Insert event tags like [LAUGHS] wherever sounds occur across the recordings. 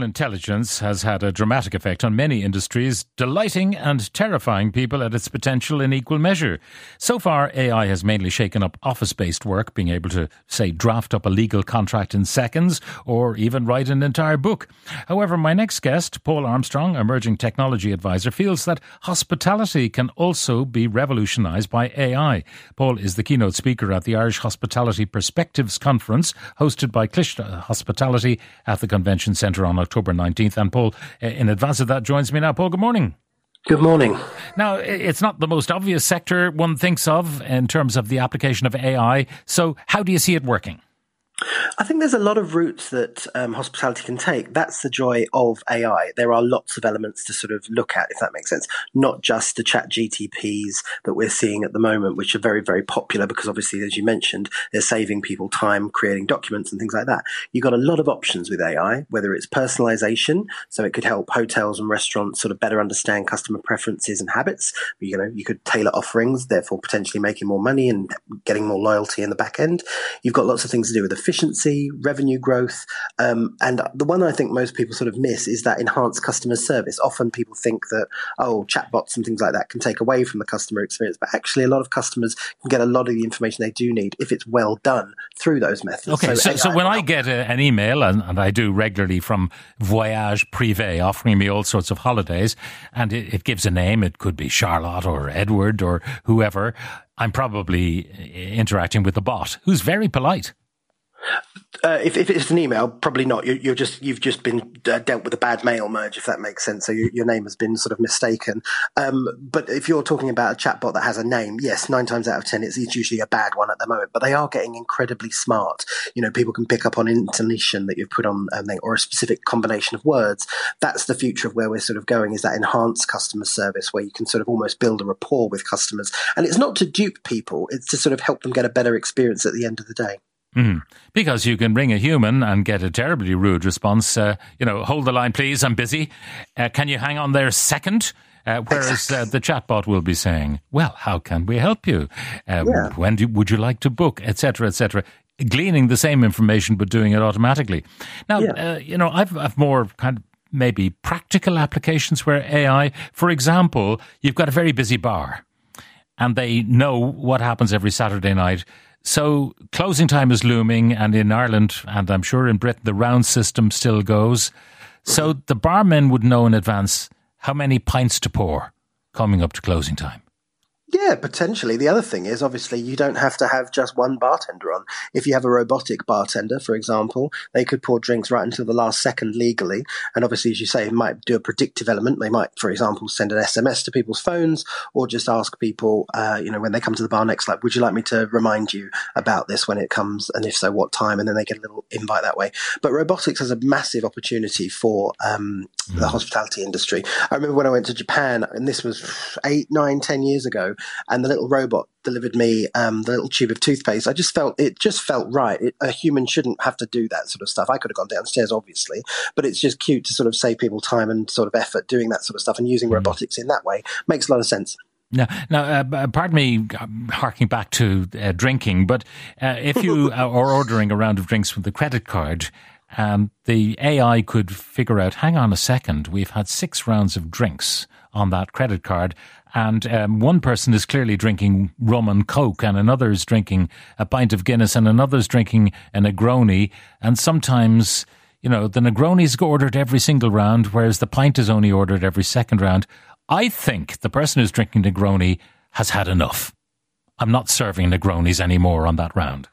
Intelligence has had a dramatic effect on many industries, delighting and terrifying people at its potential in equal measure. So far, AI has mainly shaken up office based work, being able to, say, draft up a legal contract in seconds or even write an entire book. However, my next guest, Paul Armstrong, emerging technology advisor, feels that hospitality can also be revolutionised by AI. Paul is the keynote speaker at the Irish Hospitality Perspectives Conference, hosted by Cliste uh, Hospitality at the Convention Centre on October 19th. And Paul, in advance of that, joins me now. Paul, good morning. Good morning. Now, it's not the most obvious sector one thinks of in terms of the application of AI. So, how do you see it working? I think there's a lot of routes that um, hospitality can take. That's the joy of AI. There are lots of elements to sort of look at, if that makes sense. Not just the chat GTPs that we're seeing at the moment, which are very, very popular because obviously, as you mentioned, they're saving people time creating documents and things like that. You've got a lot of options with AI, whether it's personalization, so it could help hotels and restaurants sort of better understand customer preferences and habits. You know, you could tailor offerings, therefore potentially making more money and getting more loyalty in the back end. You've got lots of things to do with efficiency, revenue growth, um, and the one I think most people sort of miss is that enhanced customer service. Often people think that oh, chatbots and things like that can take away from the customer experience, but actually a lot of customers can get a lot of the information they do need if it's well done through those methods. Okay, so, so AI when I get a, an email, and, and I do regularly from Voyage Privé, offering me all sorts of holidays, and it, it gives a name, it could be Charlotte or Edward or whoever, I'm probably uh, interacting with the bot, who's very polite. Uh, if, if it's an email, probably not. You're, you're just you've just been uh, dealt with a bad mail merge, if that makes sense. So your, your name has been sort of mistaken. Um, but if you're talking about a chatbot that has a name, yes, nine times out of ten, it's, it's usually a bad one at the moment. But they are getting incredibly smart. You know, people can pick up on intonation that you've put on, um, or a specific combination of words. That's the future of where we're sort of going. Is that enhanced customer service where you can sort of almost build a rapport with customers, and it's not to dupe people; it's to sort of help them get a better experience at the end of the day. Mhm. Because you can ring a human and get a terribly rude response. Uh, you know, hold the line, please. I'm busy. Uh, can you hang on there a second? Uh, whereas uh, the chatbot will be saying, "Well, how can we help you? Uh, Yeah. When do, would you like to book, etc., etc." Gleaning the same information but doing it automatically. Now, Yeah. uh, you know, I've, I've more kind of maybe practical applications where AI, for example, you've got a very busy bar and they know what happens every Saturday night. So closing time is looming, and in Ireland, and I'm sure in Britain, the round system still goes. So the barmen would know in advance how many pints to pour coming up to closing time. Yeah, potentially. The other thing is obviously you don't have to have just one bartender on. If you have a robotic bartender, for example, they could pour drinks right until the last second legally. And obviously, as you say, it might do a predictive element. They might, for example, send an SMS to people's phones or just ask people, uh, you know, when they come to the bar next, like, would you like me to remind you about this when it comes? And if so, what time? And then they get a little invite that way. But robotics has a massive opportunity for um, the hospitality industry. I remember when I went to Japan, and this was eight, nine, ten years ago, and the little robot delivered me um, the little tube of toothpaste. I just felt it just felt right. It, a human shouldn't have to do that sort of stuff. I could have gone downstairs, obviously, but it's just cute to sort of save people time and sort of effort doing that sort of stuff and using robotics in that way makes a lot of sense. Now, now, uh, pardon me, harking back to uh, drinking, but uh, if you [LAUGHS] are ordering a round of drinks with the credit card, um, the AI could figure out, hang on a second, we've had six rounds of drinks on that credit card, and um, one person is clearly drinking rum and coke, and another is drinking a pint of Guinness, and another is drinking a Negroni, and sometimes. You know, the Negroni's ordered every single round, whereas the pint is only ordered every second round. I think the person who's drinking Negroni has had enough. I'm not serving Negronis anymore on that round.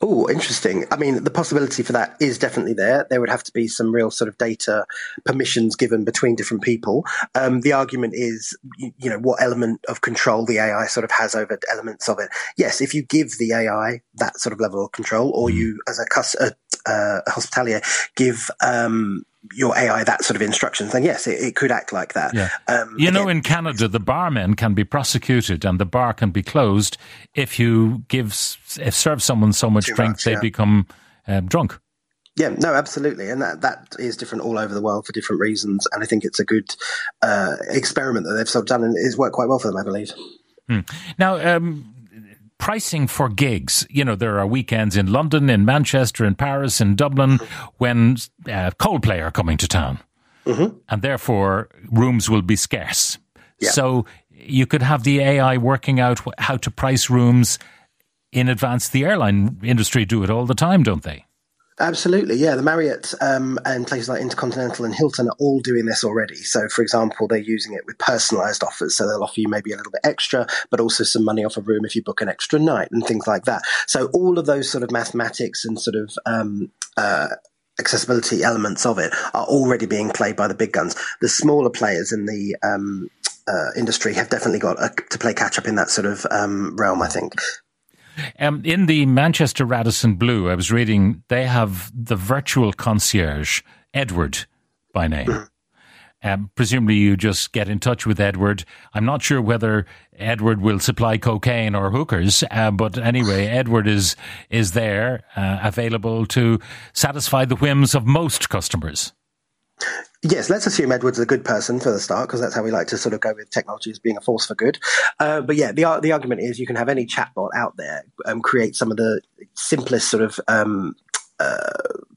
Oh, interesting. I mean, the possibility for that is definitely there. There would have to be some real sort of data permissions given between different people. Um, the argument is, you, you know, what element of control the AI sort of has over elements of it. Yes, if you give the AI that sort of level of control, or you, as a, cus- a, uh, a hospitalier, give um, your AI that sort of instructions, then yes, it, it could act like that. Yeah. Um, You know, in Canada, the barmen can be prosecuted and the bar can be closed if you give, if serve someone so much drink much, they yeah. become um, drunk. Yeah, no, absolutely, and that that is different all over the world for different reasons. And I think it's a good uh, experiment that they've sort of done, and it's worked quite well for them, I believe. Now, um, pricing for gigs. You know, there are weekends in London, in Manchester, in Paris, in Dublin when uh, Coldplay are coming to town. Mm-hmm. And therefore, rooms will be scarce. Yeah. So you could have the AI working out how to price rooms in advance. The airline industry do it all the time, don't they? Absolutely, yeah. The Marriott um, and places like Intercontinental and Hilton are all doing this already. So, for example, they're using it with personalized offers. So they'll offer you maybe a little bit extra, but also some money off a room if you book an extra night and things like that. So all of those sort of mathematics and sort of um, uh, accessibility elements of it are already being played by the big guns. The smaller players in the um, uh, industry have definitely got a, to play catch up in that sort of um, realm, I think. Um, in the Manchester Radisson Blu, I was reading they have the virtual concierge, Edward by name. [LAUGHS] Um, presumably, you just get in touch with Edward. I'm not sure whether Edward will supply cocaine or hookers, uh, but anyway, [LAUGHS] Edward is is there, uh, available to satisfy the whims of most customers. Yes, let's assume Edward's a good person for the start, because that's how we like to sort of go with technology as being a force for good. Uh, but yeah, the the argument is you can have any chatbot out there um, create some of the simplest sort of um, uh,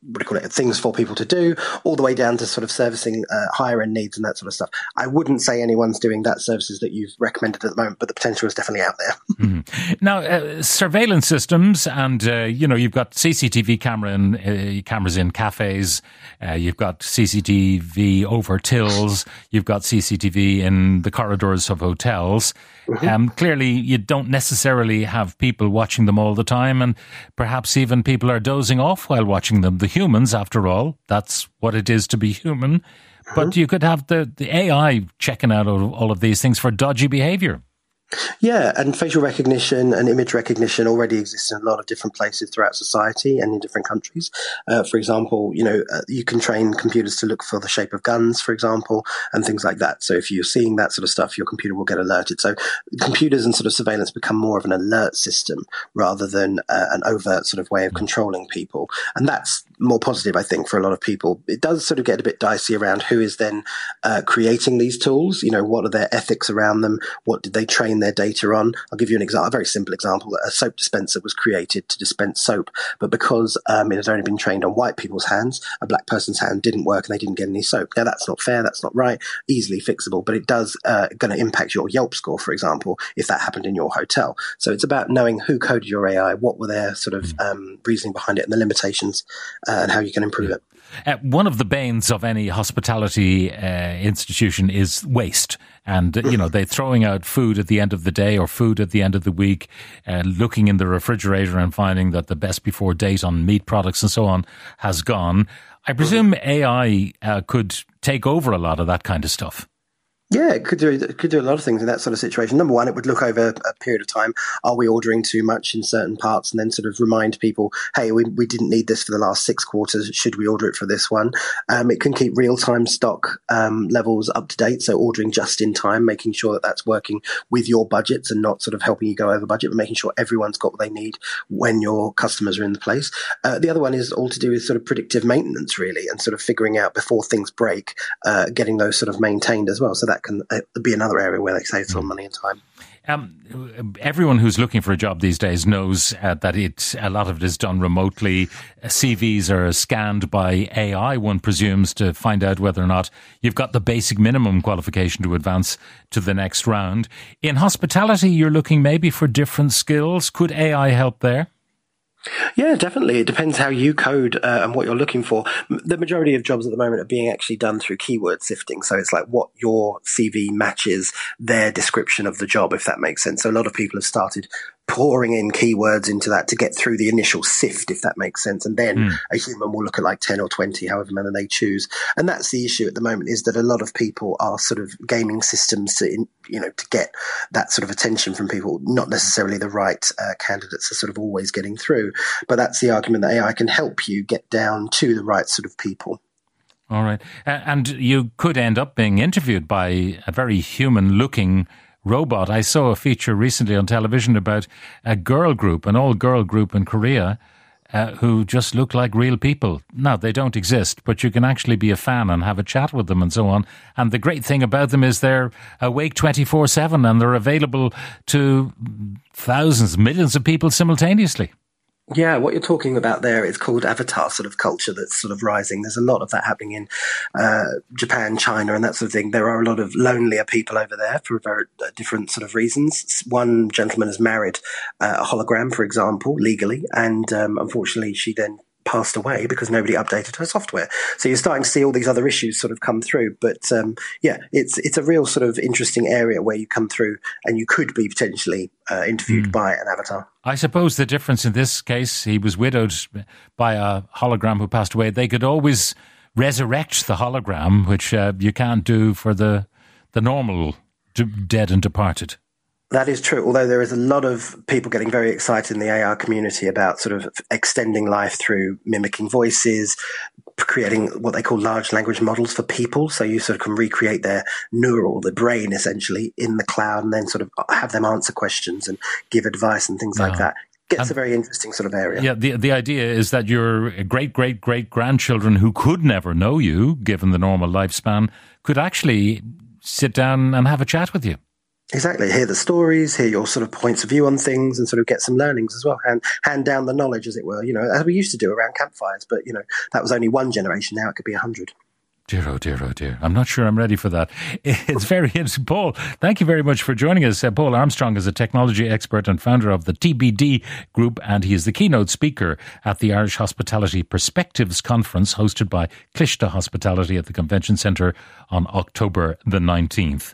what do you call it, things for people to do, all the way down to sort of servicing uh, higher end needs and that sort of stuff. I wouldn't say anyone's doing that services that you've recommended at the moment, but the potential is definitely out there. mm-hmm. Now, uh, surveillance systems, and uh, you know, you've got CCTV camera in, uh, cameras in cafes, uh, you've got CCTV over tills, you've got CCTV in the corridors of hotels. Mm-hmm. Um, clearly, you don't necessarily have people watching them all the time, and perhaps even people are dozing off while watching them. The humans, after all, that's what it is to be human. Mm-hmm. But you could have the, the AI checking out all of these things for dodgy behavior. Yeah, and facial recognition and image recognition already exists in a lot of different places throughout society and in different countries. Uh, for example, you know, uh, you can train computers to look for the shape of guns, for example, and things like that. So if you're seeing that sort of stuff, your computer will get alerted. So computers and sort of surveillance become more of an alert system rather than uh, an overt sort of way of controlling people. And that's more positive, I think, for a lot of people. It does sort of get a bit dicey around who is then uh, creating these tools. You know, what are their ethics around them? What did they train their data on? I'll give you an example, a very simple example. A soap dispenser was created to dispense soap, but because um, it had only been trained on white people's hands, a black person's hand didn't work and they didn't get any soap. Now, that's not fair. That's not right. Easily fixable, but it does uh, going to impact your Yelp score, for example, if that happened in your hotel. So it's about knowing who coded your AI, what were their sort of um, reasoning behind it, and the limitations uh, and how you can improve it. Uh, one of the banes of any hospitality uh, institution is waste. And, you know, they're throwing out food at the end of the day or food at the end of the week, uh, looking in the refrigerator and finding that the best before date on meat products and so on has gone. I presume AI uh, could take over a lot of that kind of stuff. Yeah, it could do it could do a lot of things in that sort of situation. Number one, it would look over a period of time. Are we ordering too much in certain parts, and then sort of remind people, hey, we, we didn't need this for the last six quarters. Should we order it for this one? Um, it can keep real time stock um, levels up to date, so ordering just in time, making sure that that's working with your budgets and not sort of helping you go over budget, but making sure everyone's got what they need when your customers are in the place. Uh, the other one is all to do with sort of predictive maintenance, really, and sort of figuring out before things break, uh, getting those sort of maintained as well. So that that can uh, be another area where they save some money and time. Um, everyone who's looking for a job these days knows uh, that it a lot of it is done remotely. CVs are scanned by AI. One presumes to find out whether or not you've got the basic minimum qualification to advance to the next round. In hospitality, you're looking maybe for different skills. Could AI help there? Yeah, definitely. It depends how you code uh, and what you're looking for. The majority of jobs at the moment are being actually done through keyword sifting. So it's like what your CV matches their description of the job, if that makes sense. So a lot of people have started pouring in keywords into that to get through the initial sift, if that makes sense. And then mm. a human will look at like 10 or 20, however many they choose. And that's the issue at the moment is that a lot of people are sort of gaming systems to, you know, to get that sort of attention from people, not necessarily the right uh, candidates are sort of always getting through. But that's the argument that AI can help you get down to the right sort of people. All right. And you could end up being interviewed by a very human looking robot. I saw a feature recently on television about a girl group, an all girl group in Korea. uh, who just look like real people. Now, they don't exist, but you can actually be a fan and have a chat with them and so on. And the great thing about them is they're awake 24 7 and they're available to thousands, millions of people simultaneously. Yeah, what you're talking about there is called avatar sort of culture that's sort of rising. There's a lot of that happening in uh, Japan, China, and that sort of thing. There are a lot of lonelier people over there for very uh, different sort of reasons. One gentleman has married uh, a hologram, for example, legally, and um, unfortunately, she then passed away because nobody updated her software. So you're starting to see all these other issues sort of come through. But um, yeah, it's it's a real sort of interesting area where you come through and you could be potentially uh, interviewed mm. by an avatar. I suppose the difference in this case, he was widowed by a hologram who passed away. They could always resurrect the hologram, which uh, you can't do for the the normal dead and departed. That is true. Although there is a lot of people getting very excited in the AR community about sort of extending life through mimicking voices, creating what they call large language models for people. So you sort of can recreate their neural, the brain essentially in the cloud and then sort of have them answer questions and give advice and things yeah. like that gets a very interesting sort of area. Yeah, the the idea is that your great great great grandchildren who could never know you, given the normal lifespan, could actually sit down and have a chat with you. Exactly. Hear the stories, hear your sort of points of view on things, and sort of get some learnings as well. Hand hand down the knowledge, as it were. You know, as we used to do around campfires. But you know, that was only one generation. Now it could be a hundred. Dear, oh dear, oh dear. I'm not sure I'm ready for that. [LAUGHS] It's very interesting. Paul, thank you very much for joining us. Uh, Paul Armstrong is a technology expert and founder of the TBD Group, and he is the keynote speaker at the Irish Hospitality Perspectives Conference hosted by Cliste Hospitality at the Convention Centre on October the 19th.